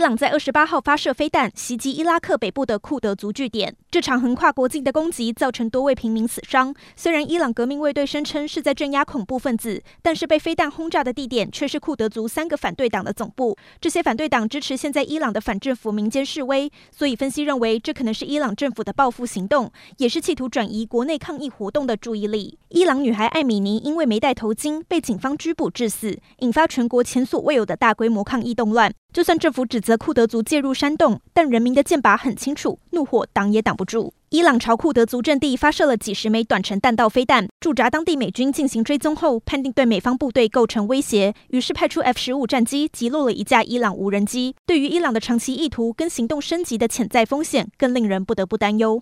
伊朗在二十八号发射飞弹袭击伊拉克北部的库德族据点，这场横跨国境的攻击造成多位平民死伤。虽然伊朗革命卫队声称是在镇压恐怖分子，但是被飞弹轰炸的地点却是库德族三个反对党的总部。这些反对党支持现在伊朗的反政府民间示威，所以分析认为这可能是伊朗政府的报复行动，也是企图转移国内抗议活动的注意力。伊朗女孩艾米尼因为没戴头巾被警方拘捕致死，引发全国前所未有的大规模抗议动乱。就算政府指责库德族介入山洞，但人民的剑拔很清楚，怒火挡也挡不住。伊朗朝库德族阵地发射了几十枚短程弹道飞弹，驻扎当地美军进行追踪后，判定对美方部队构成威胁，于是派出 F 十五战机击落了一架伊朗无人机。对于伊朗的长期意图跟行动升级的潜在风险，更令人不得不担忧。